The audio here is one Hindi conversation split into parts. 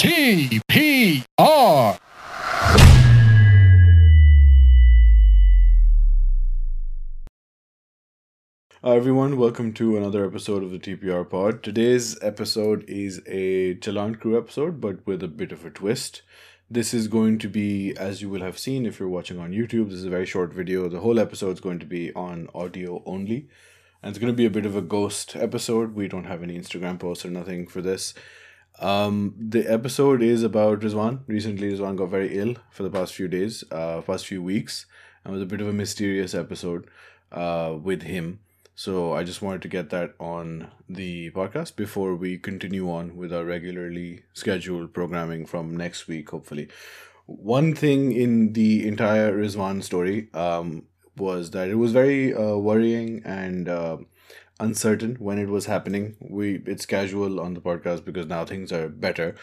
TPR. Uh, everyone, welcome to another episode of the TPR Pod. Today's episode is a Chalan Crew episode, but with a bit of a twist. This is going to be, as you will have seen if you're watching on YouTube, this is a very short video. The whole episode is going to be on audio only. And it's going to be a bit of a ghost episode. We don't have any Instagram posts or nothing for this. Um, the episode is about Rizwan. Recently, Rizwan got very ill for the past few days, uh, past few weeks, and was a bit of a mysterious episode uh, with him. So I just wanted to get that on the podcast before we continue on with our regularly scheduled programming from next week, hopefully. One thing in the entire Rizwan story um, was that it was very uh, worrying and uh, uncertain when it was happening. We it's casual on the podcast because now things are better.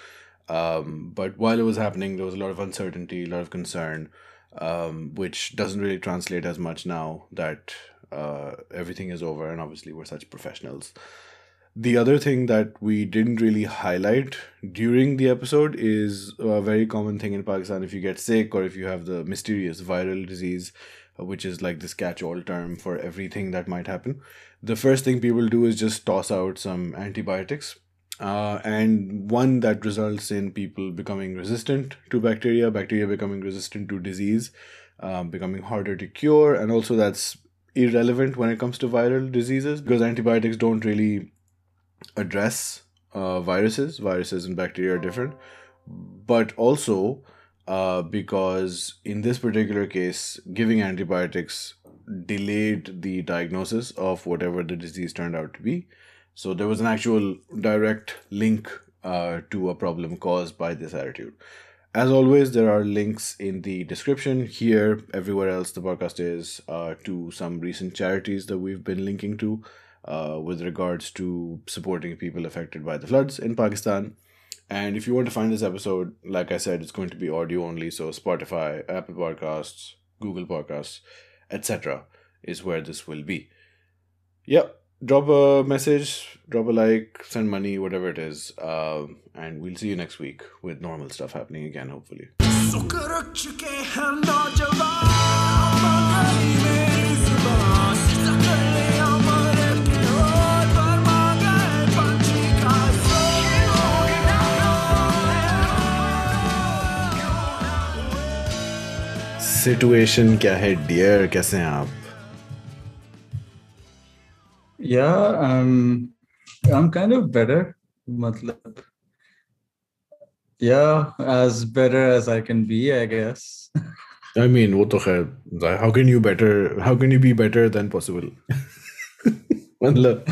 Um, but while it was happening, there was a lot of uncertainty, a lot of concern, um, which doesn't really translate as much now that uh, everything is over and obviously we're such professionals. The other thing that we didn't really highlight during the episode is a very common thing in Pakistan if you get sick or if you have the mysterious viral disease, which is like this catch all term for everything that might happen. The first thing people do is just toss out some antibiotics. Uh, and one that results in people becoming resistant to bacteria, bacteria becoming resistant to disease, um, becoming harder to cure, and also that's irrelevant when it comes to viral diseases because antibiotics don't really address uh, viruses. Viruses and bacteria are different, but also uh, because in this particular case, giving antibiotics delayed the diagnosis of whatever the disease turned out to be. So there was an actual direct link uh, to a problem caused by this attitude. As always, there are links in the description here, everywhere else the podcast is, uh, to some recent charities that we've been linking to uh, with regards to supporting people affected by the floods in Pakistan. And if you want to find this episode, like I said, it's going to be audio only. So Spotify, Apple Podcasts, Google Podcasts, etc. is where this will be. Yep. Drop a message, drop a like, send money, whatever it is. Uh, and we'll see you next week with normal stuff happening again, hopefully. Situation क्या है डियर? कैसे हैं आप? या काइंड ऑफ़ बेटर मतलब या as better as I can be I guess I mean वो तो खैर how can you better how can you be better than possible मतलब।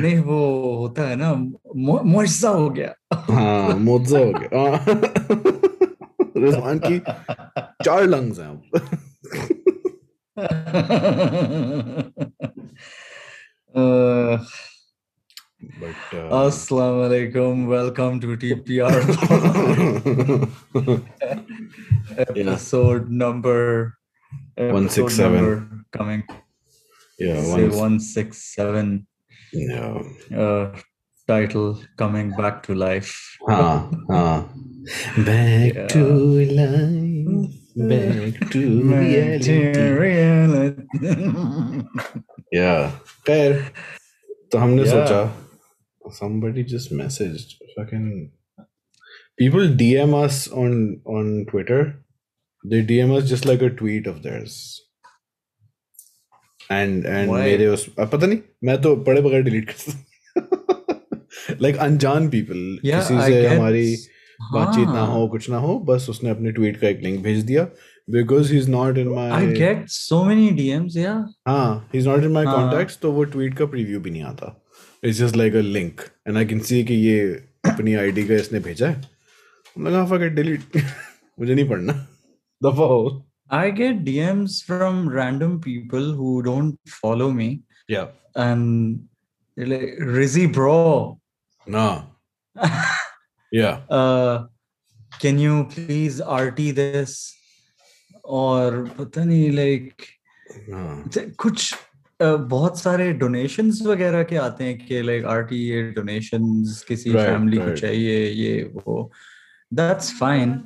नहीं वो होता है ना मोजा हो गया। हाँ मोजा हो गया। हाँ। रिजवान की चार लंग्स हैं अब uh, but uh, Assalamu alaikum. Welcome to TPR episode number episode 167. number coming. yeah Say once, one six seven. yeah Uh, title coming back to life. हाँ हाँ back Yeah. to life back to reality Materiality. yeah खैर तो हमने Yeah. सोचा somebody just messaged fucking people DM us on on Twitter they DM us just like a tweet of theirs and and Why? मेरे उस अब पता नहीं मैं तो पढ़े बगैर डिलीट कर like अनजान people Yeah, किसी I से get- हमारी बातचीत ना हाँ. हो कुछ ना हो बस उसने अपने ट्वीट का एक लिंक भेज दिया। Because he is not in my I get so many DMs. Yeah. हाँ he is not in my हाँ. कॉन्टैक्ट्स तो वो ट्वीट का प्रीव्यू भी नहीं आता। It's just like a link and I can see कि ये अपनी आईडी का इसने भेजा है। मैं लगा फक डिलीट मुझे नहीं पढ़ना। दफ़ा हो I get DMs from random people who don't follow me या and they're like, Rizzy, bro, ना। या uh, can you please RT this? और पता नहीं like हाँ। th- कुछ बहुत सारे डोनेशंस वगैरह के आते हैं कि लाइक आरटीए डोनेशंस किसी Right, फैमिली को right. चाहिए ये वो। That's fine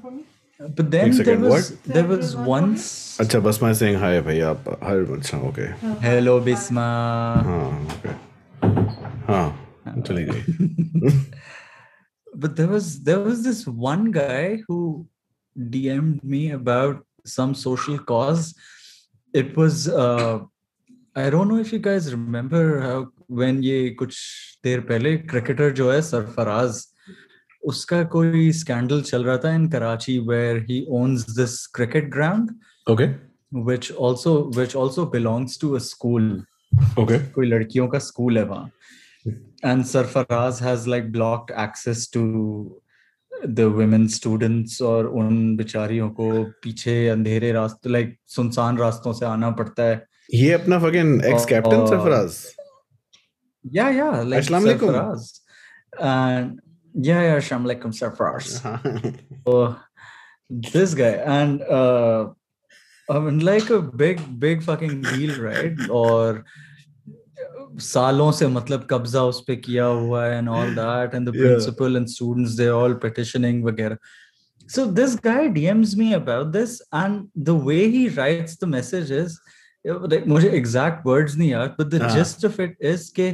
but then there second, was there was once अच्छा बस मैं सेइंग हाय भाई आप हर अच्छा ओके hello bisma हाँ ओके हाँ। चली गई। but there was there was this one guy who DM'd me about some social cause. It was uh, I don't know if you guys remember how when ये कुछ देर पहले cricketer जो है सरफराज उसका कोई scandal चल रहा था in Karachi where he owns this cricket ground okay which also which also belongs to a school okay कोई लड़कियों का स्कूल है वहाँ and Sarfaraz has like blocked access to the women students और उन बेचारियों को पीछे अंधेरे रास्ते like सुनसान रास्तों से आना पड़ता है ये अपना फकिंग एक्स कैप्टन और- Sarfaraz yeah yeah like Assalamu alaikum. Sarfaraz and yeah yeah Assalamu alaikum Sarfaraz हाँ uh, this guy and uh I mean like a big big fucking deal right और सालों से मतलब कब्जा उस पर किया हुआ है and all that and the principal and students they all petitioning वगैरह। So this guy DMs me about this and the way he writes the message is मुझे एग्जैक्ट वर्ड्स नहीं यार but the gist of it is के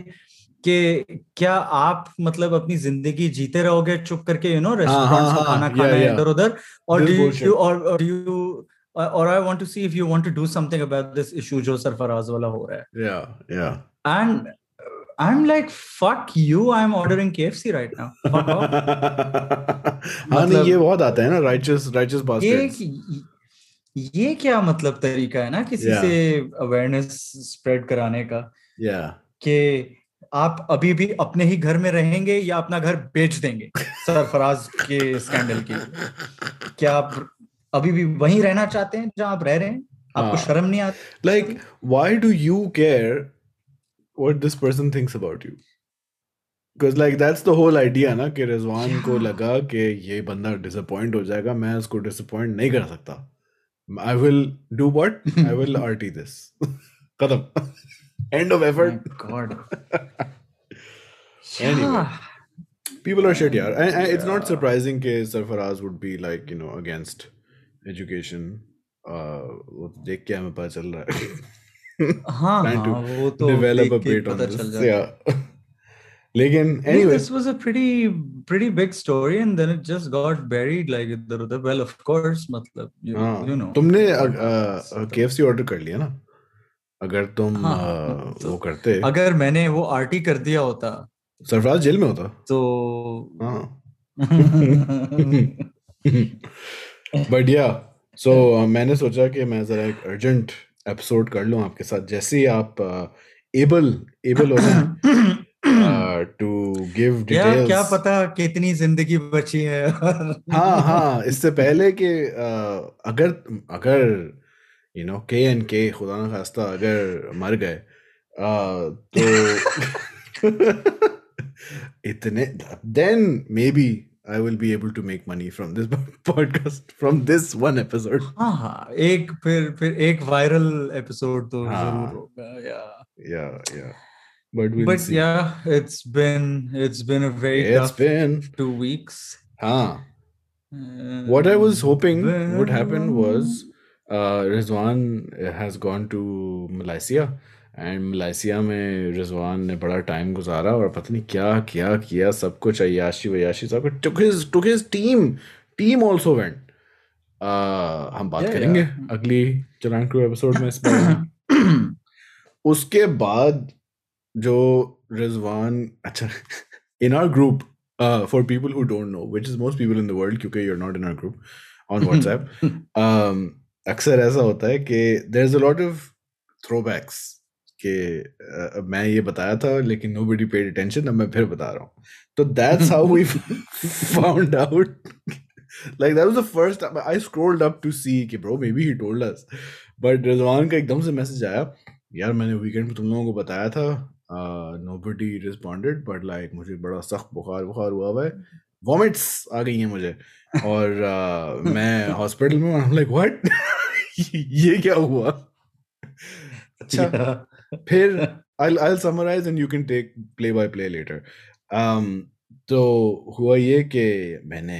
कि क्या आप मतलब अपनी ज़िंदगी जीते रहोगे चुप करके यू नो रेस्टोरेंट्स का खाना खाना इधर उधर और डू यू और डू यू और I want to see if you want to do something about this issue जो सरफराज वाला हो रहा है। या या and I'm like fuck you I'm ordering KFC right now. हाँ नहीं मतलब- ये बहुत आता है ना राइचस राइचस ये ये क्या मतलब तरीका है ना किसी Yeah. से अवेयरनेस स्प्रेड कराने का? या कि आप अभी भी अपने ही घर में रहेंगे या अपना घर बेच देंगे सरफराज के स्कैंडल की क्या आप अभी भी वहीं रहना चाहते हैं जहाँ आप रह रहे हैं? आपको हाँ। शर्म नहीं आती? Like why do you care what this person thinks about you because like that's the whole idea ना कि रिजवान को Yeah. लगा कि ये बंदा डिसअपॉइंट हो जाएगा मैं उसको डिसअपॉइंट नहीं कर सकता I will do what I will RT this खत्म end of effort My God. Anyway. People are shit यार and, and it's not surprising कि Sarfaraz would be like you know against education uh वो देख के हमें पता चल रहा है हाँ हाँ वो तो develop a bit on this है yeah लेकिन anyway this was a pretty pretty big story and then it just got buried like इधर उधर well of course मतलब you, हाँ you know तुमने के ऑर्डर कर लिया ना अगर तुम हाँ, अ, तो वो करते अगर मैंने वो आरटी कर दिया होता सरफराज जेल में होता तो हाँ बट या सो मैंने सोचा कि मैं जरा एक अर्जेंट एपिसोड कर लूँ आपके साथ। जैसे ही आप एबल एबल हो जाए टू गिव क्या क्या पता कितनी ज़िंदगी बची है। हाँ हाँ इससे पहले कि अ, अगर अगर यू नो के एन के खुदा ना खास्ता अगर मर गए अ, तो इतने then maybe I will be able to make money from this podcast from this one episode हाँ हाँ एक फिर फिर एक वायरल एपिसोड तो हाँ। जरूर होगा या या या but will but see yeah it's been it's been a very it's tough been two weeks हाँ what I was Um, hoping would happen well, was uh, Rizwan has gone to Malaysia And Malaysia में रिजवान ने बड़ा टाइम गुजारा और पता नहीं क्या क्या किया सब कुछ अयाशी वयाशी सब कुछ। His team. Team also went. Uh, हम बात Yeah, करेंगे yeah. अगली चलान क्रू एपिसोड में इस बारे उसके बाद जो रिजवान अच्छा in our group for people who don't know which is most people in the world क्योंकि you are not in our group on WhatsApp अक्सर ऐसा होता है कि there is a lot of throwbacks कि मैं ये बताया था लेकिन नो बडी पेड अटेंशन अब मैं फिर बता रहा हूँ। तो that's how we found out like that was the first time I scrolled up to see कि bro maybe he told us. But Rizwan का एकदम से मैसेज आया यार मैंने वीकेंड में तुम लोगों को बताया था nobody responded बट लाइक मुझे बड़ा सख्त बुखार बुखार हुआ हुआ है। वॉमिट्स आ गई हैं मुझे। और uh, मैं हॉस्पिटल में लाइक व्हाट ये क्या हुआ? अच्छा. फिर I'll summarize and you can take play by play later. Um, तो हुआ ये कि मैंने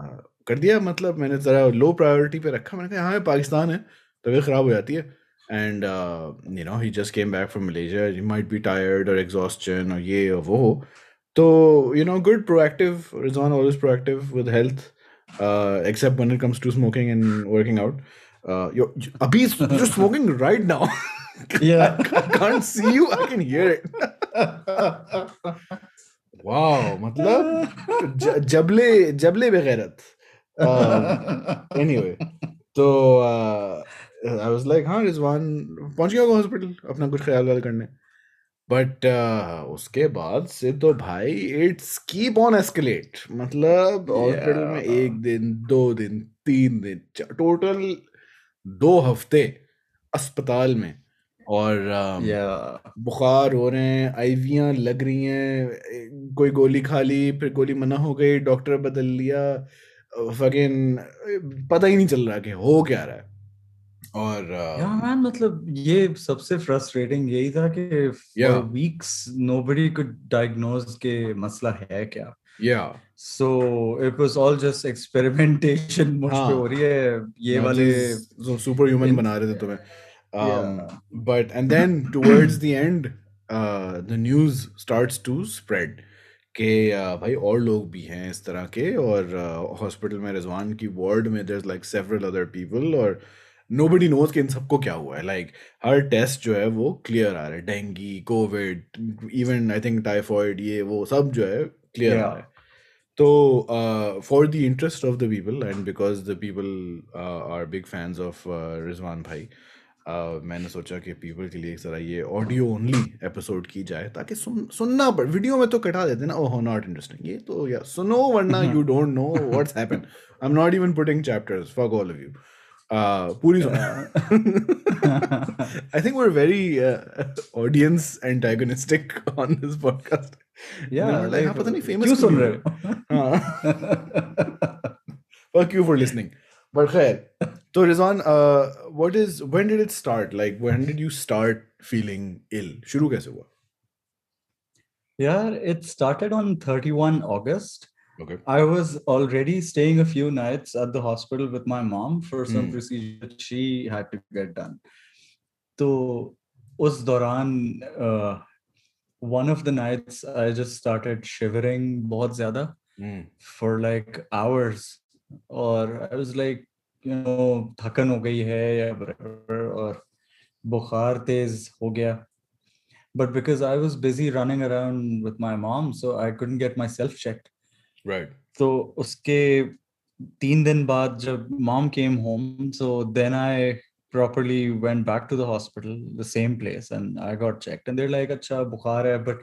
uh, कर दिया मतलब मैंने ज़रा लो प्रायोरिटी पे रखा। मैंने कहा हाँ पाकिस्तान है तबीयत ख़राब हो जाती है। And you know he just came back from Malaysia he might be tired और एग्जॉस्टन और ये और वो। तो you know good proactive Rizwan always proactive with health except when it comes to smoking and working out अभी smoking right now yeah. I can't see you. I can hear it. Wow मतलब जबले जबले बेगैरत। Uh, anyway तो आई वाज लाइक हाँ रिजवान पहुँच गया होगा हॉस्पिटल अपना कुछ ख्याल वाल करने। बट उसके बाद से तो भाई इट्स कीप ऑन एस्केलेट मतलब हॉस्पिटल yeah. में एक दिन दो दिन तीन दिन टोटल दो हफ़्ते अस्पताल में। और um, बुखार हो रहे हैं आईवियाँ लग रही हैं कोई गोली खा ली फिर गोली मना हो गई डॉक्टर बदल लिया फकिंग पता ही नहीं चल रहा कि हो क्या रहा है और Yeah, um, मतलब ये सबसे फ्रस्ट्रेटिंग यही था कि Yeah. weeks nobody could के मसला है क्या yeah so it was all just experimentation मुझ पे हाँ। हो रही है ये वाले सुपर ह्यूमन बना रहे थे तुम्हें um, Yeah. but and then towards the end uh, the news starts to spread कि uh, भाई और लोग भी हैं इस तरह के और हॉस्पिटल में रिजवान की वार्ड में there's like several other people और nobody knows कि इन सबको क्या हुआ है like हर टेस्ट जो है वो क्लियर आ रहा है dengue covid even I think typhoid ये वो सब जो है क्लियर आ. रहा है तो for the interest of the people and because the people are big fans of Rizwan भाई uh, मैंने सोचा कि पीपल के लिए एक तरह ये ऑडियो ओनली एपिसोड की जाए ताकि सुन सुनना पड़। वीडियो में तो कटा देते ना ओह नॉट इंटरेस्टिंग ये तो या सुनो वरना you don't know what's happen I am not even putting chapters fuck all of you पूरी सुनो। We're very uh, audience antagonistic on this podcast. yeah We're like, हाँ, पता नहीं famous क्यों सुन रहे हो? Fuck you for listening. But खैर, तो Rizwan, uh, what is when did it start? Like when did you start feeling ill? शुरू कैसे हुआ? yeah it started on 31 August Okay. I was already staying a few nights at the hospital with my mom for some Hmm. procedure that she had to get done. So, us doran, uh, one of the nights I just started shivering बहुत ज़्यादा Mm. for like hours, और I was like you know थकन हो गई है या और बुखार तेज हो गया। But because I was busy running around with my mom so I couldn't get myself check तो उसके तीन दिन बाद जब mom came home so then I properly went back to the hospital the same place and I got check and there like अच्छा बुखार है बट.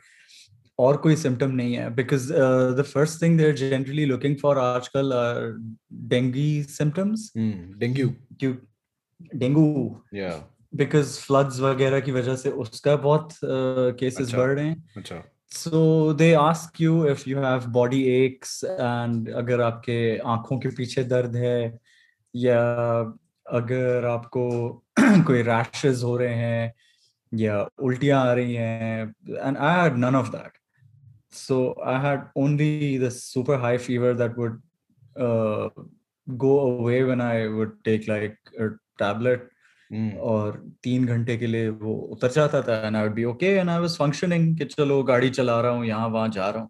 और कोई सिम्टम नहीं है because the first thing there generally looking for आज कल डेंगू सिम्टम्स डेंगू क्यों डेंगू बिकॉज़ फ्लड्स वगैरह की वजह से उसका बहुत केसेस uh, अच्छा, बढ़ रहे हैं। So they ask you if you have body aches and अगर आपके आँखों के पीछे दर्द है या अगर आपको कोई रैशेज हो रहे हैं या उल्टियाँ आ रही हैं and I had none of that So I had only the super high fever that would uh, go away when I would take like a tablet Mm. और तीन घंटे के लिए वो उतर जाता था and I would be okay and I was functioning कि चलो गाड़ी चला रहा हूँ यहाँ वहाँ जा रहा हूँ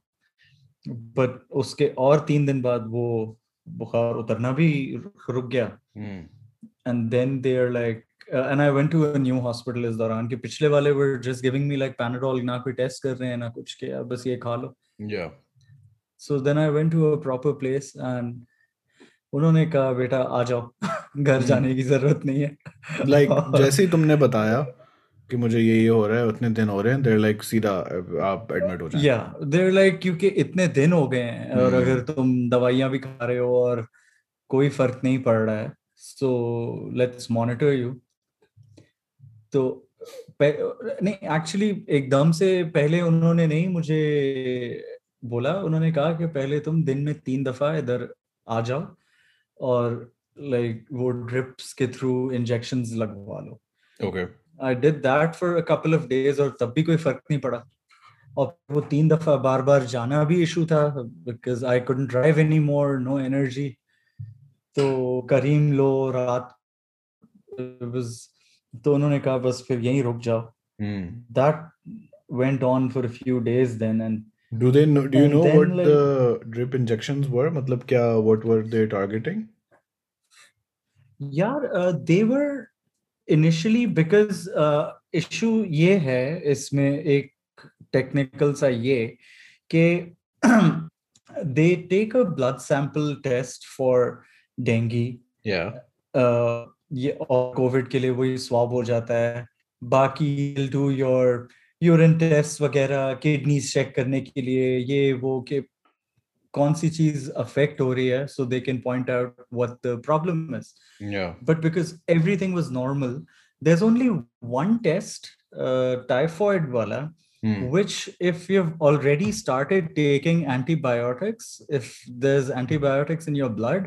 बट उसके और तीन दिन बाद वो बुखार उतरना भी रुक गया. And then they are like and I went to a new hospital इस दौरान कि पिछले वाले were just giving me like Panadol ना कोई टेस्ट कर रहे हैं ना कुछ के अब बस ये खा लो Yeah. So then I went to a proper place and उन्होंने कहा बेटा आ जाओ घर Hmm. जाने की ज़रूरत नहीं है Like जैसे ही तुमने बताया कि मुझे ये ये हो रहा है उतने दिन हो रहे हैं they're like सीधा आप एडमिट हो जाए या देर लाइक क्योंकि इतने दिन हो गए हैं और हम्म। अगर तुम दवाइयाँ भी खा रहे हो और कोई फ़र्क नहीं पड़ रहा है सो लेट्स मॉनिटर यू तो नहीं एक्चुअली एकदम से पहले उन्होंने नहीं मुझे बोला। उन्होंने कहा कि पहले तुम दिन में तीन दफ़ा इधर आ जाओ और लाइक वो ड्रिप्स के थ्रू इंजेक्शंस लगवा लो। Okay. I did that for a couple of days और तब भी कोई फ़र्क नहीं पड़ा। और वो तीन दफ़ा बार बार जाना भी इशू था because I couldn't drive anymore no energy तो करीम लो रात तो उन्होंने कहा बस फिर यहीं रुक जाओ Hmm. that went on for a few days then and Do they know? Do you know then, what like- the drip injections were? मतलब क्या? What were they targeting? यार they were initially because issue ये है इसमें एक टेक्निकल सा ये कि they take a blood sample test for dengue Yeah. ये और कोविड के लिए वही स्वाब हो जाता है बाकी डू योर यूरिन टेस्ट वगैरह किडनीज चेक करने के लिए ये वो कि कौन सी चीज अफेक्ट हो रही है so they can point out what the problem is Yeah. but because everything was normal there's only one test uh, typhoid wala Hmm. which if you've already started taking antibiotics if there's antibiotics in your blood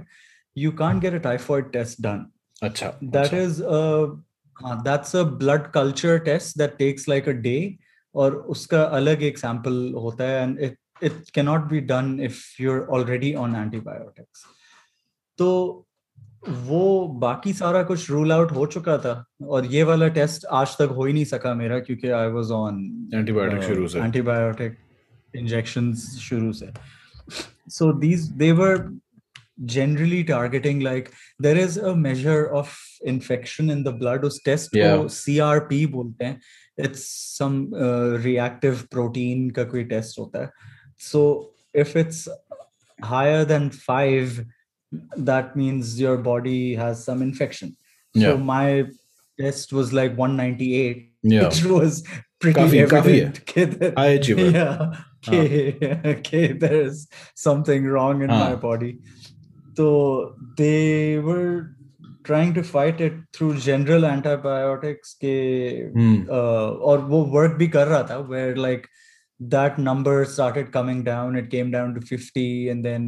you can't get a typhoid test done अच्छा that is that's a blood culture test that takes like a day और उसका अलग एक सैंपल होता है and it it cannot be done if you are already on antibiotics तो वो बाकी सारा कुछ रूल आउट हो चुका था और ये वाला टेस्ट आज तक हो ही नहीं सका मेरा क्योंकि आई वाज ऑन एंटीबायोटिक शुरू से। एंटीबायोटिक इंजेक्शंस शुरू से। So these they were generally targeting like there is a measure of infection in the blood उस test Yeah. को CRP बोलते हैं it's some uh, reactive protein का कोई test होता है so if it's higher than 5 that means your body has some infection Yeah. so my test was like 198 Yeah. which was pretty काफी- काफी है। evident कि there- High achiever. yeah okay, okay there's something wrong in my हाँ. body so they were trying to fight it through general antibiotics ke, Hmm. uh, और वो work भी कर रहा था where like that number started coming down it came down to 50 and then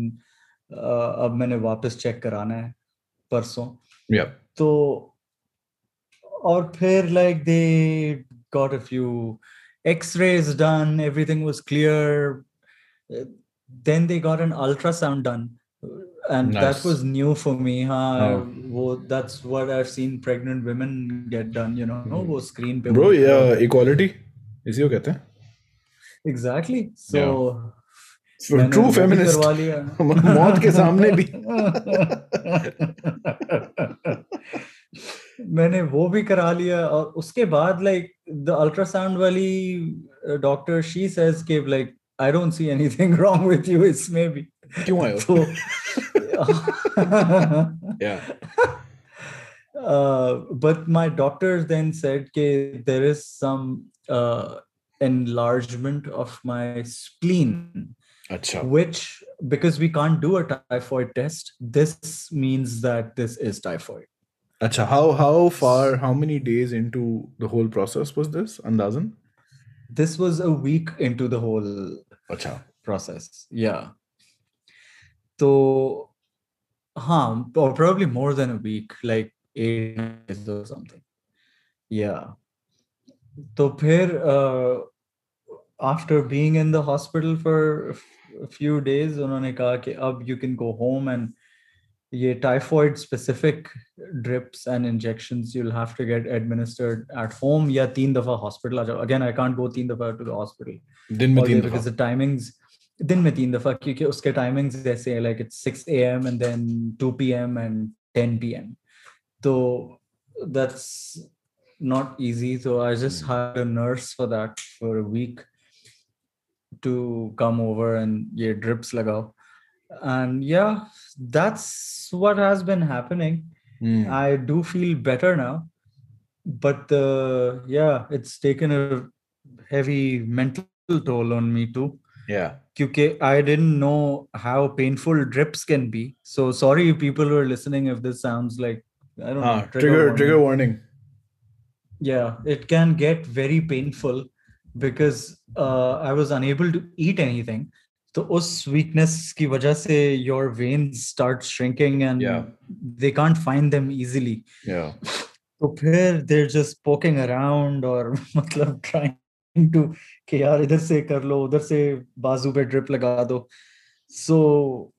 uh, अब मैंने वापस चेक कराना है परसों Yeah. तो और फिर like they got a few x-rays done everything was clear Uh, then they got an ultrasound done and that Nice. was new for me हाँ Oh. वो that's what I've seen pregnant women get done you know Mhm. वो screen पे Bro, वो yeah, करो। equality. इसी को कहते हैं. exactly so For मैंने true वो भी feminist. करवा लिया मौत के सामने भी. मैंने वो भी करा लिया और उसके बाद लाइक द अल्ट्रासाउंड वाली डॉक्टर शी सेज के like I don't see anything wrong with you इसमें भी 좋아요. 또, yeah. Uh, but my doctor then said that there is some uh, enlargement of my spleen. Achha. Which, because we can't do a typhoid test, this means that this is typhoid. Achha, how how far, how many days into the whole process was this, Andazan? This was a week into the whole Achha. process. Yeah. so huh or probably more than a week like eight days or something yeah so phir, uh, after being in the hospital for a f- a few days उन्होंने कहा कि अब you can go home and ये typhoid specific drips and injections you'll have to get administered at home या तीन दफा hospital आ जाओ again I can't go तीन दफा to the hospital दिन में all तीन day because दफा. the timings दिन में तीन दफा क्योंकि उसके timings जैसे हैं, like it's 6 a.m. and then 2 p.m. and 10 p.m. So that's not easy. So I just Mm. hired a nurse for that for a week to come over and yeah, drips lagao. And yeah, that's what has been happening. Hmm. I do feel better now, but uh, yeah, it's taken a heavy mental toll on me too. Yeah. Because I didn't know how painful drips can be. So sorry, people who are listening, if this sounds like I don't Ah, know, trigger warning. trigger warning. Yeah, it can get very painful because uh, I was unable to eat anything. So us weakness की वजह से your veins start shrinking and Yeah. they can't find them easily. Yeah. तो फिर देर जस्ट पोकिंग अराउंड और मतलब ट्राइंग to कि यार इधर से कर लो उधर से बाजू पे ड्रिप लगा दो। सो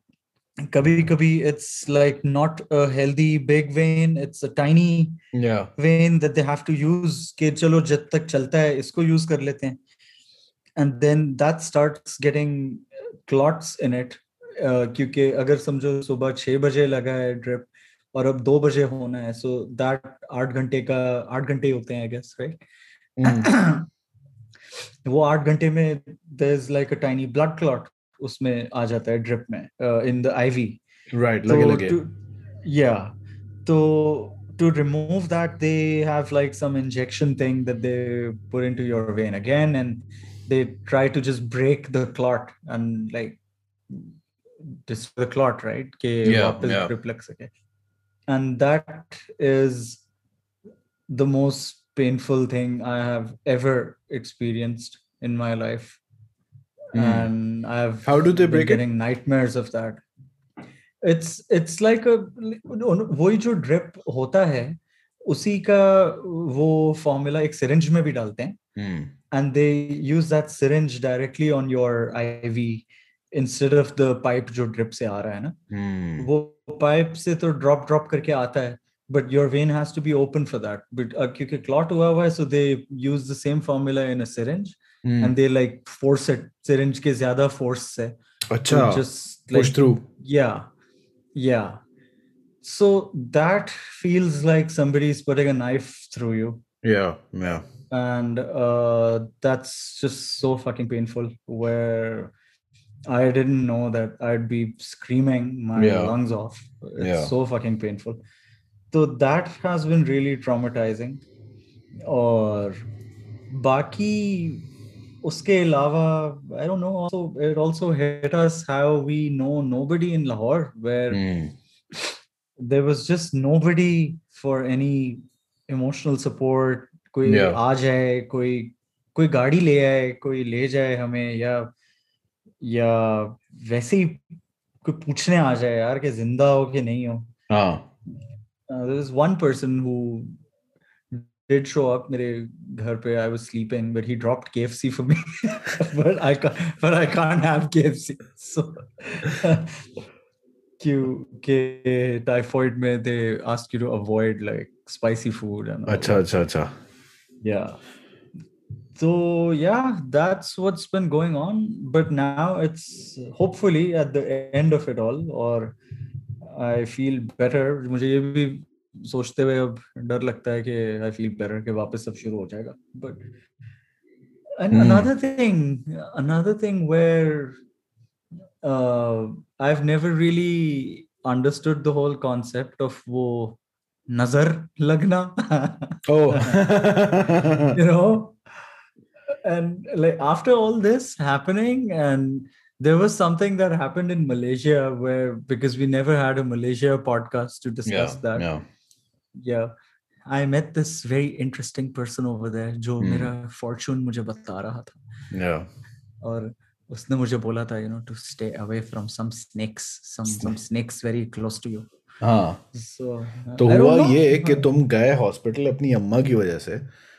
कभी कभी it's like not a healthy big vein it's a tiny vein that they have to use कि चलो जब तक चलता है इसको यूज़ कर लेते हैं। And then that starts getting clots in it क्योंकि अगर समझो सुबह छह बजे लगा है ड्रिप और अब दो बजे होना है सो दैट आठ घंटे का आठ घंटे होते हैं आई गेस राइट. वो आठ घंटे में there is like a tiny blood clot उसमें आ जाता है ड्रिप में इन द आईवी right लगे So लगे to, yeah. So to remove that, they have like some injection thing that they put into your vein again, and they try to just break the clot and like destroy the clot, right? कि Yeah, वापस yeah. drip लग सके. And that is the most painful thing I have ever experienced in my life. Hmm. And I've How do they been break it? getting nightmares of that. It's it's like a वही जो ड्रिप होता है उसी का वो फॉर्मूला एक सिरिंज में भी डालते हैं Hmm. and they use that syringe directly on your IV instead of the pipe जो ड्रिप से आ रहा है ना Hmm. वो पाइप से तो ड्रॉप ड्रॉप करके आता है but your vein has to be open for that but uh, kyunki clot hua hua so they use the same formula in a syringe mm. and they like force it syringe ke zyada force se Achha, just like, push through yeah yeah so that feels like somebody's putting a knife through you yeah yeah and uh, that's just so fucking painful where I didn't know that I'd be screaming my yeah. lungs off. It's yeah. so fucking painful. तो that has been really traumatising और बाकी उसके अलावा I don't know also it also hit us how we know nobody in Lahore where there was just nobody for any emotional support कोई yeah. आ जाए कोई कोई गाड़ी ले आए कोई ले जाए हमें या या वैसे ही कोई पूछने आ जाए यार कि ज़िंदा हो कि नहीं हो हाँ. uh, there was one person who did show up मेरे घर पे I was sleeping but he dropped KFC for me but I can't but I can't have KFC so क्यों के typhoid में they ask you to avoid like spicy food and all अच्छा अच्छा अच्छा yeah so yeah that's what's been going on but now it's hopefully at the end of it all or I feel better मुझे ये भी सोचते हुए अब डर लगता है कि आई फील बेटर कि वापस सब शुरू हो जाएगा। But another thing another thing where I have never really understood the whole concept of वो नज़र लगना। You know and like after all this happening and there was something that happened in malaysia where because we never had a malaysia podcast to discuss yeah that yeah yeah i met this very interesting person over there जो Hmm. मेरा fortune मुझे बता रहा था yeah और उसने मुझे बोला था you know to stay away from some snakes some some snakes very close to you हाँ so uh, तो हुआ. ये कि तुम गए हॉस्पिटल अपनी अम्मा की वजह से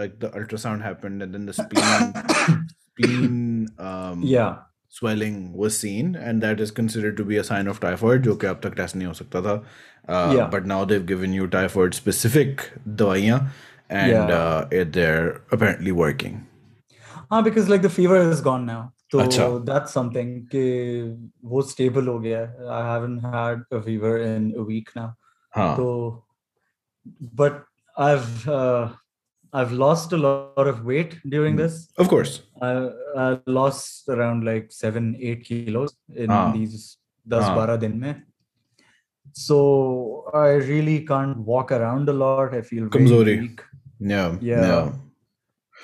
like the ultrasound happened and then the spleen spleen um yeah swelling was seen and that is considered to be a sign of typhoid जो कि अब तक टेस्ट नहीं हो सकता था uh, Yeah. but now they've given you typhoid specific दवाइयाँ and Yeah. uh, it, they're apparently working हाँ because like the fever is gone now so अच्छा। that's something कि वो stable हो गया है I haven't had a fever in a week now हाँ so but I've uh, I've lost a lot of weight during mm-hmm. this. Of course, I, I lost around like seven, eight kilos in ah. these das ah. din mein. So I really can't walk around a lot. I feel Kamzori. weak. Yeah, yeah, yeah.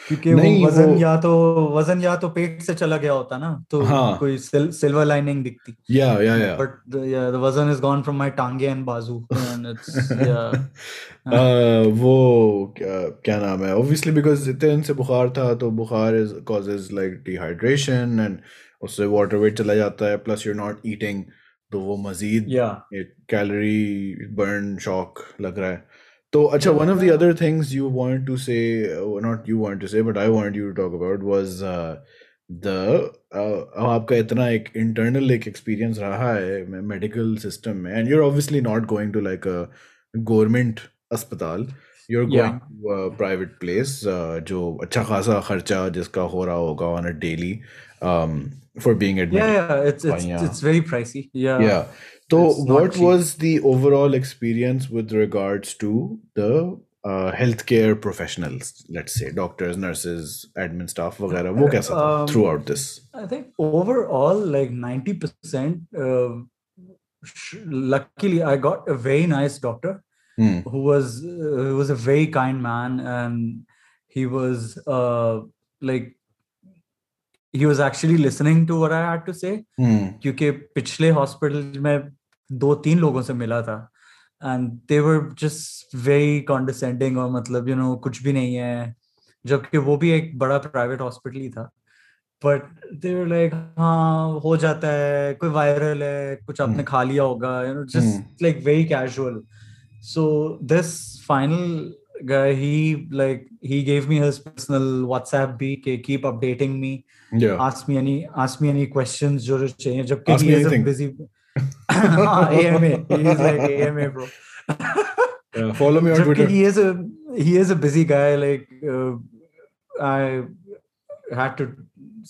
क्योंकि वो नहीं, वज़न वो- या तो वज़न या तो पेट से चला गया होता ना तो हाँ। कोई सिल, सिल्वर लाइनिंग दिखती। या या या। The, yeah the वज़न is gone from my टांगे and बाजू it's yeah Uh, वो क्या क्या नाम है? ऑब्वियसली बिकॉज़ इतने से बुखार था तो बुखार is causes like dehydration and उससे वाटर वेट चला जाता है प्लस यू नॉट ईटिंग तो वो मजीद कैलोरी बर्न शॉक लग रहा है। तो अच्छा one of the other things you want to say not you want to say but I want you to talk about was the अब आपका इतना एक इंटरनल एक एक्सपीरियंस रहा है मेडिकल सिस्टम में and your obviously not going to like a government अस्पताल you're Yeah. going to a private place uh, जो अच्छा खासा खर्चा जिसका हो रहा होगा on a daily um, for being yeah admitted yeah it's it's yeah. it's very pricey yeah yeah so It's not what cheap. was the overall experience with regards to the uh, healthcare professionals let's say doctors nurses admin staff वगैरह वो कैसा था Um, throughout this I think overall, like 90%, uh, sh- luckily, I got a very nice doctor Hmm. who was uh, who was a very kind man, and he was uh, like he was actually listening to what I had to say. Hmm. क्योंकि पिछले हॉस्पिटल में दो तीन लोगों से मिला था। And they were just very condescending और मतलब यू you नो know, कुछ भी नहीं है जबकि वो भी एक बड़ा प्राइवेट हॉस्पिटल ही था। बट दे लाइक हाँ हो जाता है कोई वायरल है कुछ आपने Hmm. खा लिया होगा you know. Just like very casual so this final guy he like he gave me his personal whatsapp b ke keep updating me. Yeah. Ask me any ask me any questions जो जो चाहिए जबकि he is a busy AMA he is like AMA bro Yeah, follow me on जबकि Twitter he is a he is a busy guy like uh, I had to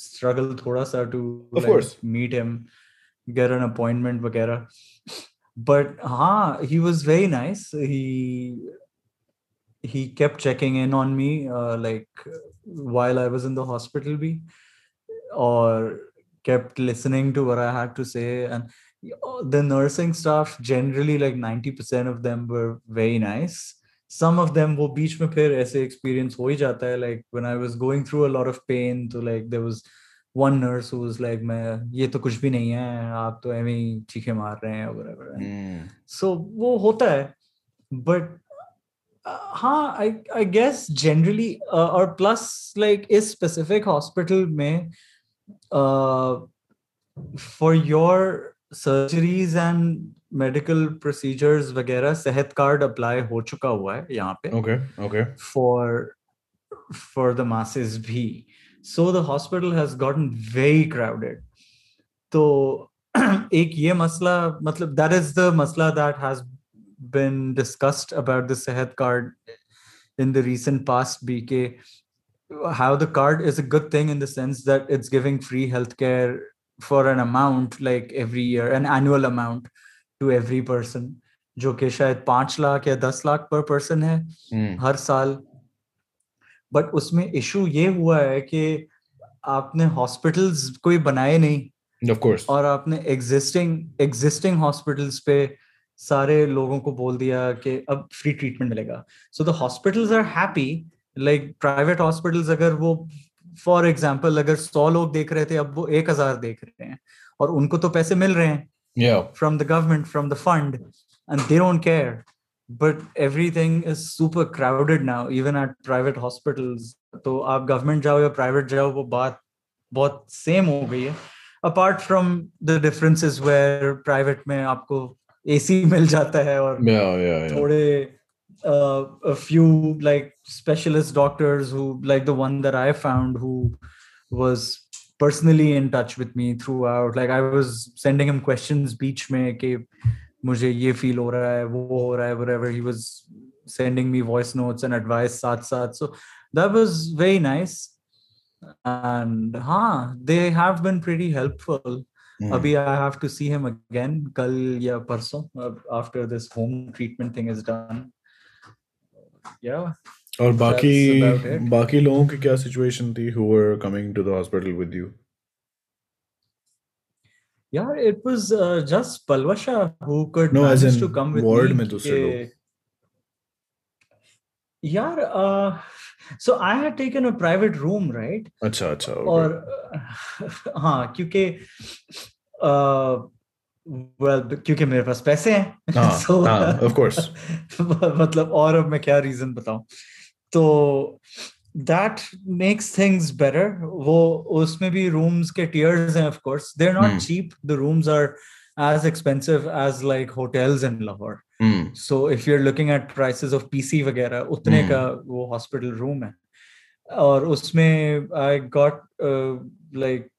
struggle थोड़ा सा to Of like, course. meet him get an appointment वगैरह but हाँ he was very nice he he kept checking in on me uh, like while I was in the hospital be or kept listening to what I had to say and the nursing staff generally like 90% of them were very nice some of them wo beach my phir aise experience ho hi jata hai like when i was going through a lot of pain to like there was one nurse who was like मैं ये तो कुछ भी नहीं है आप तो ऐਵੇਂ चीखे मार रहे हैं whatever mm. so वो होता है but uh, हाँ I I guess generally uh, plus like इस specific hospital में uh, for your surgeries and medical procedures वगैरह सेहत कार्ड अप्लाई हो चुका हुआ है यहाँ पे okay okay for for the masses भी। So the hospital has gotten very crowded तो एक ये मसला मतलब दैट इज़ द मसला that has been discussed about the Sehat card in the recent past भी के how the card is a good thing in the sense that it's giving free health care for an amount like every year an annual amount to every person जो कि शायद पाँच लाख या दस लाख पर पर्सन है Hmm. हर साल। बट उसमें इशू ये हुआ है कि आपने हॉस्पिटल्स कोई बनाए नहीं। Of course. और आपने एग्जिस्टिंग एग्जिस्टिंग हॉस्पिटल्स पे सारे लोगों को बोल दिया कि अब फ्री ट्रीटमेंट मिलेगा। So the hospitals are happy like private hospitals अगर वो फॉर एग्ज़ाम्पल अगर सौ लोग देख रहे थे अब वो एक हज़ार देख रहे हैं। और उनको तो पैसे मिल रहे हैं। From the government from the fund and and they don't care. But everything is super crowded now, even at private hospitals. तो आप गवर्नमेंट जाओ या प्राइवेट जाओ वो बात बहुत सेम हो गई है। Apart from the differences where private में आपको एसी मिल जाता है और yeah yeah yeah. थोड़े uh, a few like specialist doctors who like the one that i found who was personally in touch with me throughout. Like i was sending him questions beach mein ke mujhe ye feel ho raha hai wo ho raha whatever. He was sending me voice notes and advice sat sat so that was very nice. And ha huh, they have been pretty helpful. Mm. abhi i have to see him again कल या परसों after this home treatment thing is done. Yeah. और बाकी बाकी लोगों की क्या सिचुएशन थी who were coming to the hospital with you Yeah, it was uh, just Palvasha who could No, as manage in to come with ward me. में दूसरे कि- यार uh, so I had taken a private room, right? अच्छा अच्छा और हाँ क्योंकि वेल क्योंकि मेरे पास पैसे हैं हाँ हाँ of course मतलब और अब मैं क्या रीजन बताऊँ तो that makes things better वो उसमें भी rooms के tiers हैं of course they're not Hmm. cheap the rooms are as expensive as like hotels in Lahore Hmm. so if you're looking at prices of PC वगैरह उतने Hmm. का वो hospital room है और उसमें I got uh, like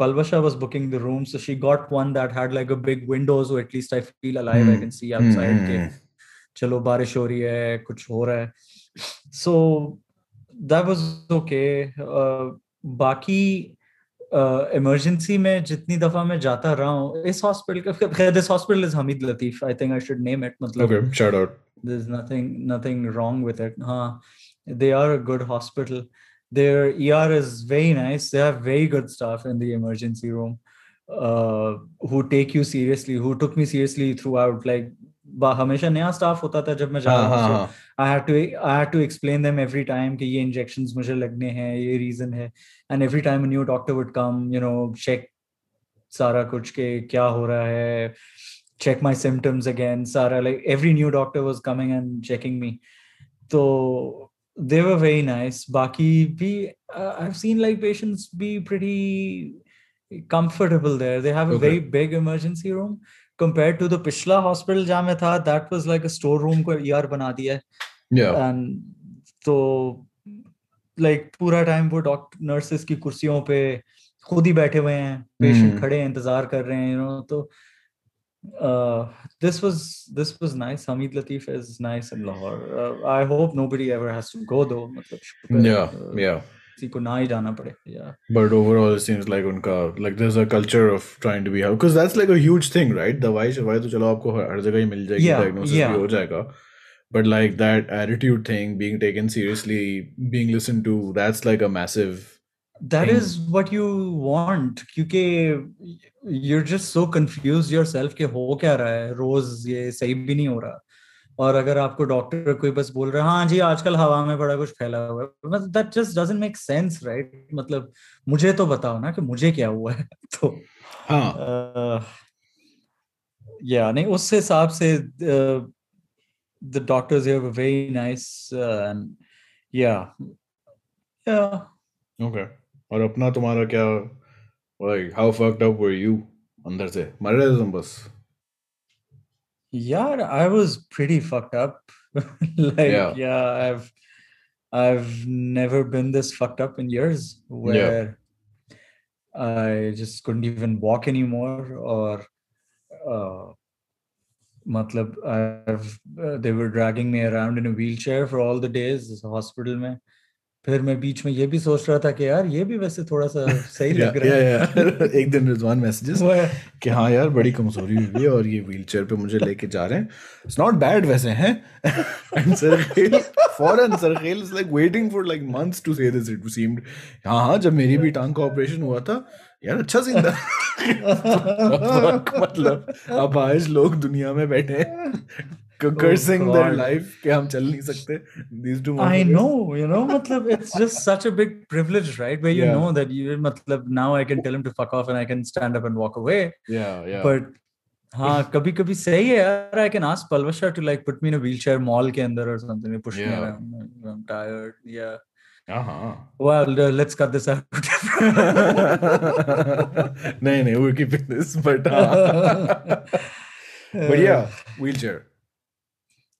Palvasha was booking the room so she got one that had like a big window so at least I feel alive Mm. I Hmm. can see Hmm, outside hmm, के hmm. चलो बारिश हो रही है कुछ हो रहा है so that was okay uh, बाकी इमरजेंसी uh, में जितनी दफ़ा मैं जाता रहा हूँ इस हॉस्पिटल का this hospital is Hamid Latif I think I should name it मतलब okay shout out there's nothing nothing wrong with it huh they are a good hospital their er is very nice they have very good staff in the emergency room uh, who take you seriously who took me seriously throughout like बा- हमेशा नया स्टाफ होता था जब मैं जा हाँ रहा हाँ हूँ हाँ I had to I had to explain them every time कि ये इंजेक्शंस मुझे लगने हैं ये रीजन है and every time new doctor would come you know check सारा कुछ के क्या हो रहा है check my symptoms again Sarah like every new doctor was coming and checking me so they were very nice Baki be uh, I've seen like patients be pretty comfortable there they have a Okay. very big emergency room compared to the Pishla hospital jam tha that was like a storeroom ko ER bana diya hai yeah and तो लाइक पूरा टाइम वो डॉक्टर नर्सेस की कुर्सियों पे खुद ही बैठे हुए हैं पेशेंट Hmm. खड़े हैं इंतज़ार कर रहे हैं यू नो तो this was this was nice. Hamid Latif is nice in Lahore. Uh, I hope nobody ever has to go though. yeah, uh, yeah. But overall, it seems like unka like there's a culture of trying to be helped because that's like a huge thing, right? Dawai shawai to chalo aapko har jagah hi mil jayegi, diagnosis bhi ho jayega. But like that attitude thing, being taken seriously, being listened to, that's like a massive that thing. is what you want क्योंकि you're just so confused yourself कि हो क्या रहा है? रोज ये सही भी नहीं हो रहा। और अगर आपको डॉक्टर कोई बस बोल रहा है हाँ जी आजकल हवा में बड़ा कुछ फैला हुआ है। मतलब that just doesn't make sense right मतलब मुझे तो बताओ ना कि मुझे क्या हुआ है? तो हाँ। या नहीं उस हिसाब से the doctors here were nice and yeah yeah okay. और अपना तुम्हारा क्या like how fucked up were you अंदर से मर रहे थे तुम बस Yeah, I was pretty fucked up. like, Yeah. yeah. I've I've never been this fucked up in years where I just couldn't even walk anymore or uh matlab I've uh, they were dragging me around in a wheelchair for all the days this hospital में फिर मैं बीच में ये भी सोच रहा था कि यार ये भी वैसे थोड़ा सा सही लग रहा है. एक दिन रिजवान मैसेजेस कि हाँ यार बड़ी कमज़ोरी हुई है और ये व्हीलचेयर पे मुझे लेके जा रहे हैं। इट्स नॉट बैड वैसे हैं? And Sarkhel foreign Sarkhel is like waiting for like months to say this it seemed हाँ हाँ जब मेरी भी टांग का ऑपरेशन हुआ था यार अच्छा सीन था। मतलब अब आज लोग दुनिया में बैठे हैं। cursing their God. life कि हम चल नहीं सकते these two I motherfuckers. know, you know, matlab, it's just such a big privilege, right? Where you Yeah. know that you, matlab, now I can tell him to fuck off and I can stand up and walk away. yeah yeah But हाँ कभी कभी सही है यार I can ask Palvasha to like put me in a wheelchair mall के अंदर or something push me Yeah. around I'm tired yeah हाँ well uh, let's cut this out नहीं नहीं we're keeping this but हाँ. but yeah wheelchair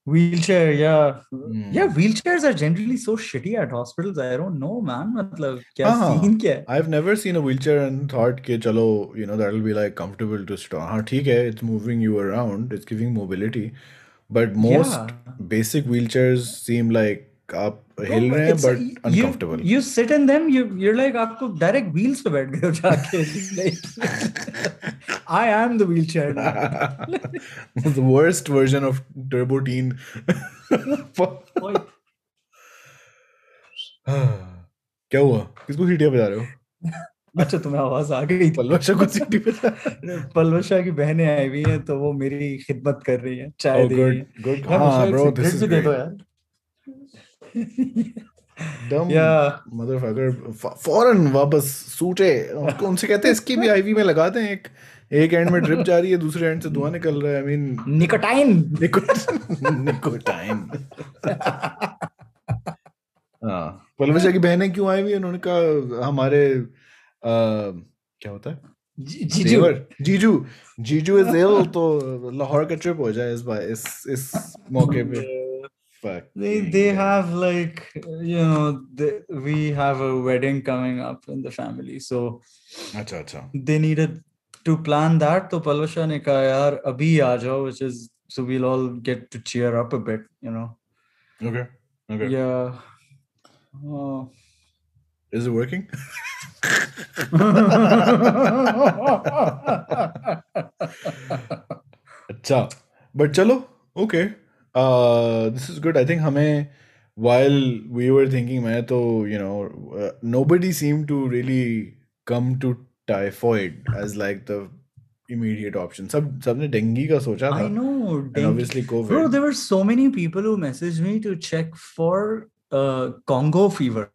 wheelchair yeah mm. yeah wheelchairs are generally so shitty at hospitals i don't know man matlab, kya uh-huh. scene kya? i've never seen a wheelchair and thought ke, chalo, you know that'll be like comfortable to store ha, hai, it's moving you around it's giving mobility but most yeah. basic wheelchairs seem like आप तो हिल रहे हैं but uncomfortable you sit in them you you are like आपको डायरेक्ट व्हील्स पे बैठ गए हो जाके। I am the wheel the worst version of Turbo Teen क्या हुआ? किसको सीटियाँ बजा रहे हो? अच्छा तुम्हें आवाज़ आ गई पलवशा को सीटी पे पलवशा की बहनें आई हुई हैं तो वो मेरी खिदमत कर रही हैं चाय oh, दे गुड गुड हाँ। Bro this is great dumb. Motherfucker फ़ौरन वापस सूटे उसको उनसे कहते हैं इसकी भी आईवी में लगा दें एक। एक एंड में ड्रिप जा रही है दूसरे एंड से धुआँ निकल रहा है। I mean Nicotine. निकोटाइन हाँ। पलवशा की बहनें क्यों आई हुई? उन्होंने कहा हमारे आ, क्या होता है. देवर। जीजू। जीजू इज़ इल तो लाहौर का ट्रिप हो जाए इस बार इस इस मौके पे। Fuck. They they have like you know they, we have a wedding coming up in the family, so अच्छा अच्छा they needed to plan that. तो पलवशा ने कहा यार अभी आ जाओ, which is so we'll all get to cheer up a bit, you know. okay okay Yeah. Oh. is it working अच्छा बट चलो okay This is good I think हमें while we were thinking मैं तो you know uh, nobody seemed to really come to typhoid as like the immediate option सब सबने डेंगू का सोचा था I know. and dengue- obviously COVID Bro, there were so many people who messaged me to check for uh, Congo fever.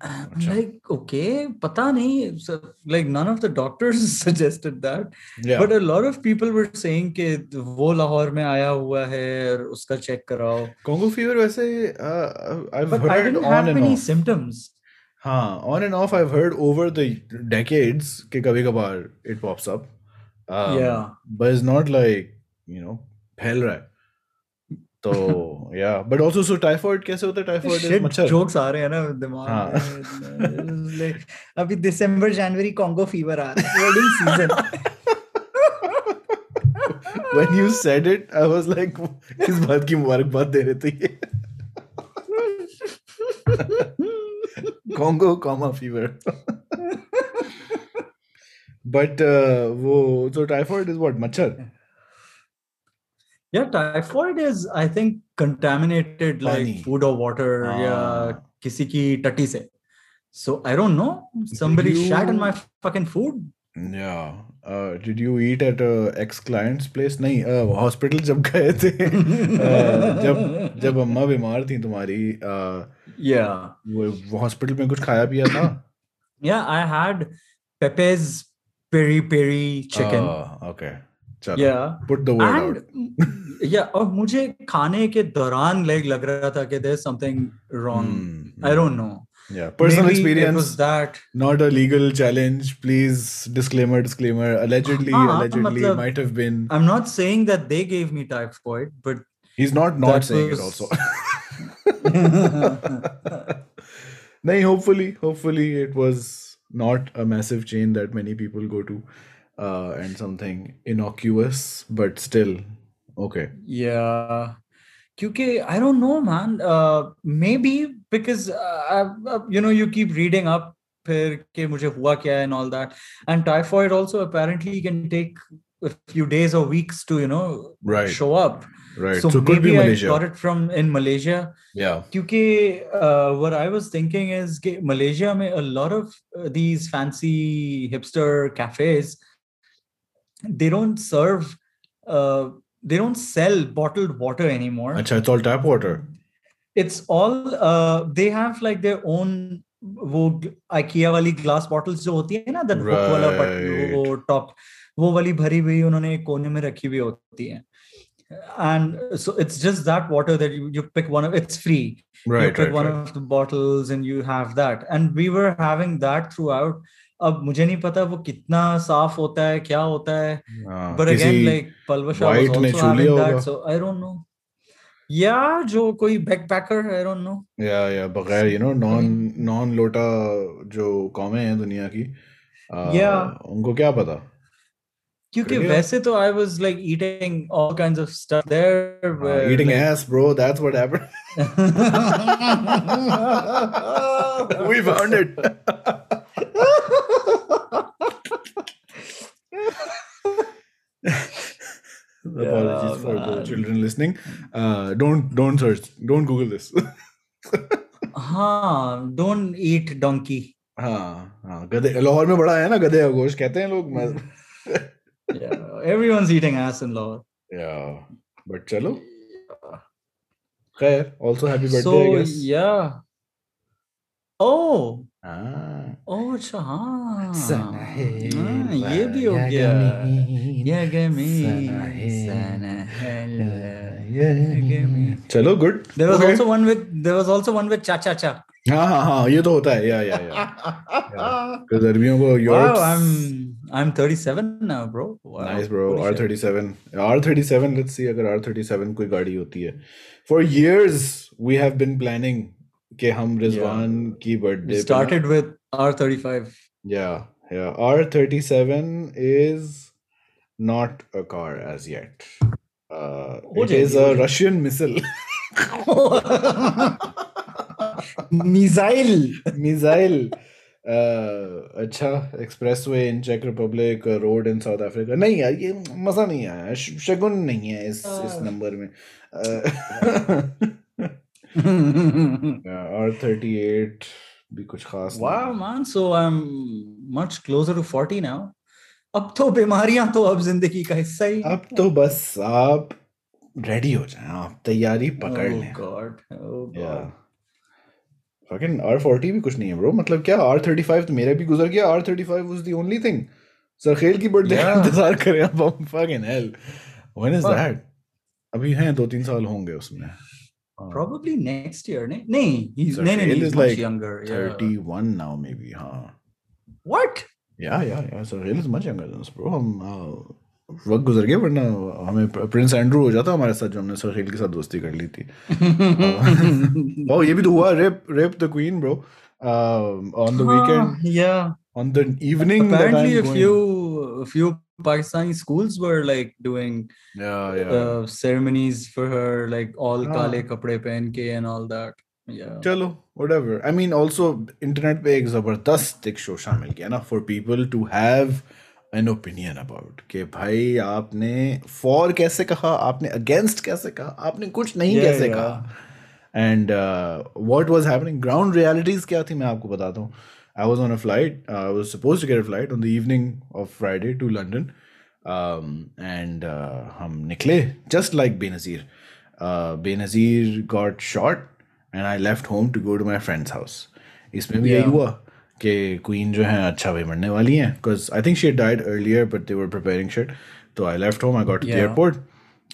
I'm Acha. like, okay, pata nahi. So, like, none of the doctors suggested that. yeah But a lot of people were saying कि वो लाहौर में आया हुआ है और उसका चेक कराओ. Congo fever वैसे uh, I've But I heard didn't on have and any off symptoms. हाँ on and off I've heard over the decades कि कभी कभार it pops up um, Yeah. but it's not like you know फैल रहा है तो या बट आल्सो सो टाइफाइड कैसे होता है टाइफाइड इज़ मच्छर। जोक्स आ रहे हैं ना दिमाग हाँ. अभी दिसंबर जनवरी कांगो फीवर आ रहा है wedding season when you said it I was like किस बात की मुबारकबाद दे रहे थे ये। कांगो कॉमा फीवर बट वो सो टाइफाइड इज़ व्हाट मच्छर. Yeah, typhoid is, I think, contaminated like food or water. Yeah, Ah. किसी की टट्टी से. So I don't know. Somebody you... shat in my fucking food. Yeah. Uh, did you eat at a ex client's place? नहीं uh, hospital जब गए थे uh, जब जब अम्मा बीमार थी तुम्हारी uh, Yeah, वो हॉस्पिटल में कुछ खाया पिया था yeah. I had Pepe's peri peri chicken. Ah, okay. yeah, put the word out. and yeah. और मुझे खाने के दौरान like लग रहा था कि there's something wrong. Hmm, I don't know. Yeah, personal Maybe It experience, was that. not a legal challenge. Please, disclaimer, disclaimer. Allegedly, हाँ, allegedly, मतलब- might have been. I'm not saying that they gave me typhoid, but He's not not that saying it was- also. No, hopefully, hopefully it was not a massive chain that many people go to, uh, and something innocuous, but still okay. Yeah. Kyuki, I don't know, man. Uh, maybe because uh, uh, you know you keep reading up फिर कि मुझे हुआ क्या है and all that. And typhoid also apparently can take a few days or weeks to you know Right, show up. right. So, So, could maybe be I Malaysia. got it from in Malaysia. Yeah. क्योंकि uh, what I was thinking is कि Malaysia में a lot of uh, these fancy hipster cafes they don't serve uh, they don't sell bottled water anymore Acha, it's all tap water. it's all uh, they have like their own वो IKEA वाली ग्लास बॉटल्स जो होती है ना that hook वाला but Right. वो टॉप वो वाली भरी हुई उन्होंने एक कोने में रखी हुई होती है and so it's just that water that you, you pick one of it's free you Right, pick right, one right. of the bottles and you have that and we were having that throughout अब मुझे नहीं पता वो कितना साफ़ होता है क्या होता है। बट अगेन लाइक पलवा शाह वाइट ने चूली सो आई डोंट नो या जो कोई backpacker I don't know yeah yeah बगैर यू नो नॉन नॉन लोटा जो कॉमे है दुनिया की या। उनको क्या पता? क्योंकि वैसे तो I was like eating all kinds of stuff there eating ass bro that's what happened we found it children listening uh, don't don't search don't google this हाँ don't eat donkey हाँ हाँ गधे लाहौर में बड़ा है ना गधे का गोश्त कहते हैं लोग मैं yeah everyone's eating ass in Lahore yeah but चलो खैर also happy birthday so I guess yeah. ये भी हो गया। चलो good there was also one with there was also one with चाचा चा हाँ हाँ हाँ ये तो होता है। या या या। तो गर्मियों को Europe I am I am 37 now bro nice bro R 37 R 37 let's see अगर आर 37 कोई गाड़ी होती है। For years we have been planning कि हम रिजवान yeah. की birthday started with R35. Yeah, yeah. R37 is not a car as yet. Uh, हो it जाएगी, is हो a जाएगी. Russian missile. Missile. missile. Uh, अच्छा expressway in check Republic road in South Africa नहीं यार ये मज़ा नहीं आया शगुन नहीं है इस इस Ah. नंबर में आर थर्टी एट भी कुछ खास नहीं wow, है। man. So I'm much closer to 40 now. अब तो बीमारियाँ तो अब ज़िंदगी का हिस्सा ही अब तो बस आप रेडी हो जाएँ आप तैयारी पकड़ oh लें या god fucking R40 भी कुछ नहीं है ब्रो मतलब क्या R35 तो मेरा भी गुजर गया R35 was the only thing Sarkhel की बर्थडे का Yeah. इंतज़ार करें अब hell when is Fuck. that अभी हैं दो तीन साल होंगे उसमें probably next year ne? nee he's Sir nee, nee, he's is much like younger 31 yeah 31 now maybe हाँ what yeah yeah yeah Sarkhel is much younger than us bro हम uh, वक्त गुजर गया वरना हमें प्रिंस एंड्रू हो जाता हमारे साथ जो हमने सरखेल के साथ दोस्ती कर ली थी Oh, ये भी तो हुआ rip rip the queen bro weekend Huh, yeah on the evening that apparently a few a few pakistani schools were like doing yeah yeah uh, ceremonies for her like all हाँ. kale kapde pehen ke and all that yeah चलो whatever I mean also internet पे एक ज़बरदस्त एक शो शामिल किया ना for people to have an opinion about कि भाई आपने for कैसे कहा आपने against कैसे कहा आपने कुछ नहीं Yeah, कैसे yeah. कहा and uh, what was happening ground realities क्या थी मैं आपको बताता हूँ I was on a flight uh, I was supposed to get a flight on the evening of Friday to London um, and uh, हम निकले just like Benazir uh, Benazir got shot and I left home to go to my friend's house इसमें भी यही Yeah. हुआ कि क्वीन जो है अच्छा भाई मरने वाली हैं because I think she had died earlier but they were preparing shit तो I left home I got to the Yeah. airport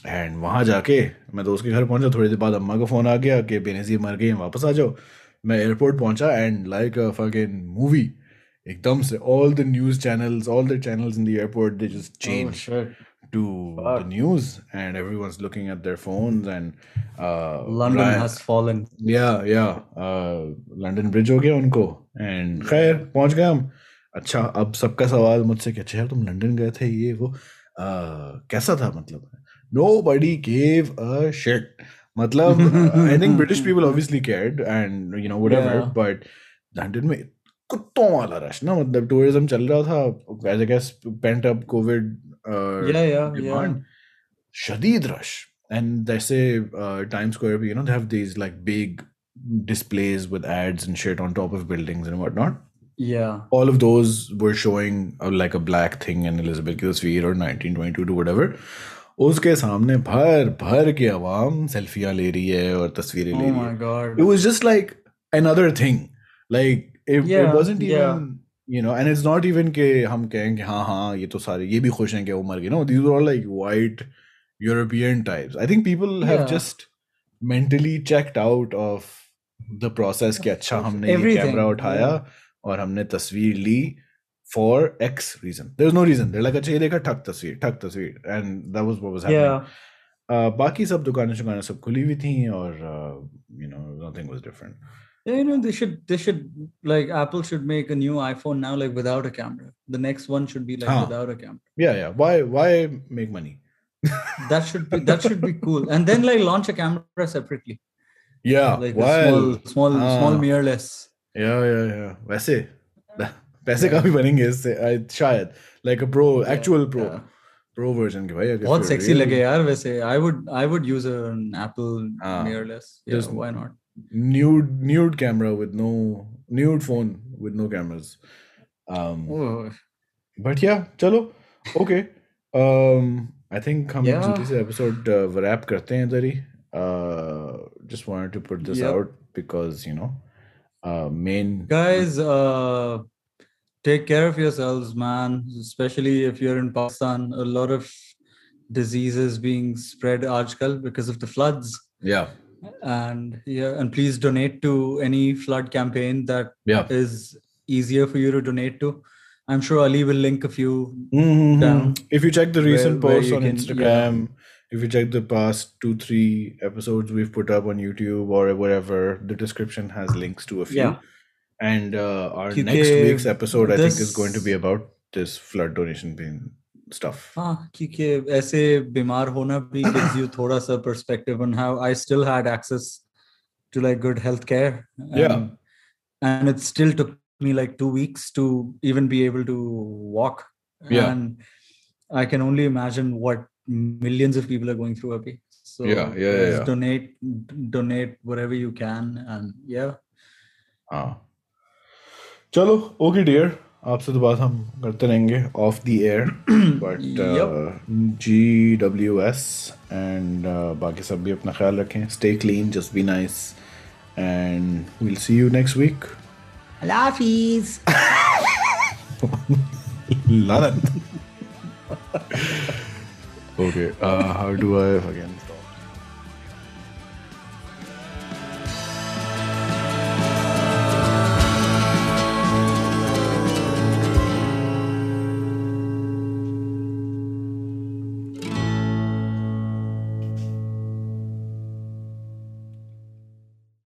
and वहाँ जाके मैं दोस्त के घर पहुंचा थोड़ी देर बाद अम्मा का फ़ोन आ गया कि बेनज़ीर मर गई हैं, वापस आ जाओ मैं एयरपोर्ट पहुँचा and like a fucking movie एकदम से all the news channels all the channels in the airport they just change shit. to the news and everyone's looking at their phones and uh, london Ryan- has fallen. Yeah yeah uh, London Bridge हो गया उनको एंड खैर पहुँच गए हम। अच्छा अब सबका सवाल मुझसे कि अच्छा यार तुम लंदन गए थे ये वो uh, कैसा था मतलब? Nobody gave a shit मतलब I think British people obviously cared and you know whatever Yeah. But London में कुत्तों वाला रश ना मतलब टूरिज्म चल रहा था as I guess pent up COVID yeah yeah yeah demand shadid rush and they say uh, times square you know they have these like big displays with ads and shit on top of buildings and whatnot yeah all of those were showing uh, like a black thing in elizabeth की तस्वीर or 1922 to whatever उसके सामने भर भर के आवाम सेल्फियाँ ले रही है और तस्वीरें ले रही है। Just like another thing like not even के हम कहें कि हाँ हाँ ये तो सारे ये भी खुश हैं कि वो मर गए। ना these are like white European type I think people have just mentally checked out of the process कि अच्छा हमने ये कैमरा उठाया yeah. और हमने तस्वीर ली। for X reason there's no reason they're like अच्छा ये देखा ठक तस्वीर ठक तस्वीर and that was what was happening yeah uh, बाकी सब दुकानें शुकानें सब खुली हुई थी और uh, you know nothing was different Yeah, you know they should they should like Apple should make a new iPhone now like without a camera. The next one should be like Huh. without a camera. yeah yeah why why make money That should be that should be cool. And then like launch a camera separately. yeah Like a why small small small हाँ. mirrorless. yeah yeah yeah वैसे पैसे काफ़ी बनेंगे इससे शायद pro Yeah, actual pro yeah. pro version के भाई बहुत real, लगे यार वैसे I would use an Apple हाँ. mirrorless. Yeah, Just- why not? nude nude camera with no nude phone with no cameras um Oh, but yeah चलो okay um I think हम Yeah. से episode uh, wrap करते हैं इधर ही uh, just wanted to put this Yep. out because you know, uh, main Guys, uh, take care of yourselves, man. Especially if you're in Pakistan, a lot of diseases being spread ajkal because of the floods. Yeah, And yeah, and please donate to any flood campaign that yeah. is easier for you to donate to. I'm sure Ali will link a few. Mhm. Down. If you check the recent where posts you on can- Instagram, if you check the past two, three episodes we've put up on YouTube or whatever, the description has links to a few. Yeah. And uh, our Kyunki next week's episode, I think, is going to this- be about this flood donation bin stuff. हाँ क्योंकि ऐसे बीमार होना भी gives you थोड़ा सा perspective on how I still had access to like good health care. Yeah. And, and it still took me like two weeks to even be able to walk. Yeah. And I can only imagine what millions of people are going through Abhi. So Yeah, yeah, yeah, guys, yeah. donate donate whatever you can and yeah. हाँ चलो ओके डियर आपसे तो बात हम करते रहेंगे off the air but G W S and बाकी सब भी अपना ख्याल रखें stay clean just be nice and next week Hafiz. Lanat. okay, uh, how do I again stop?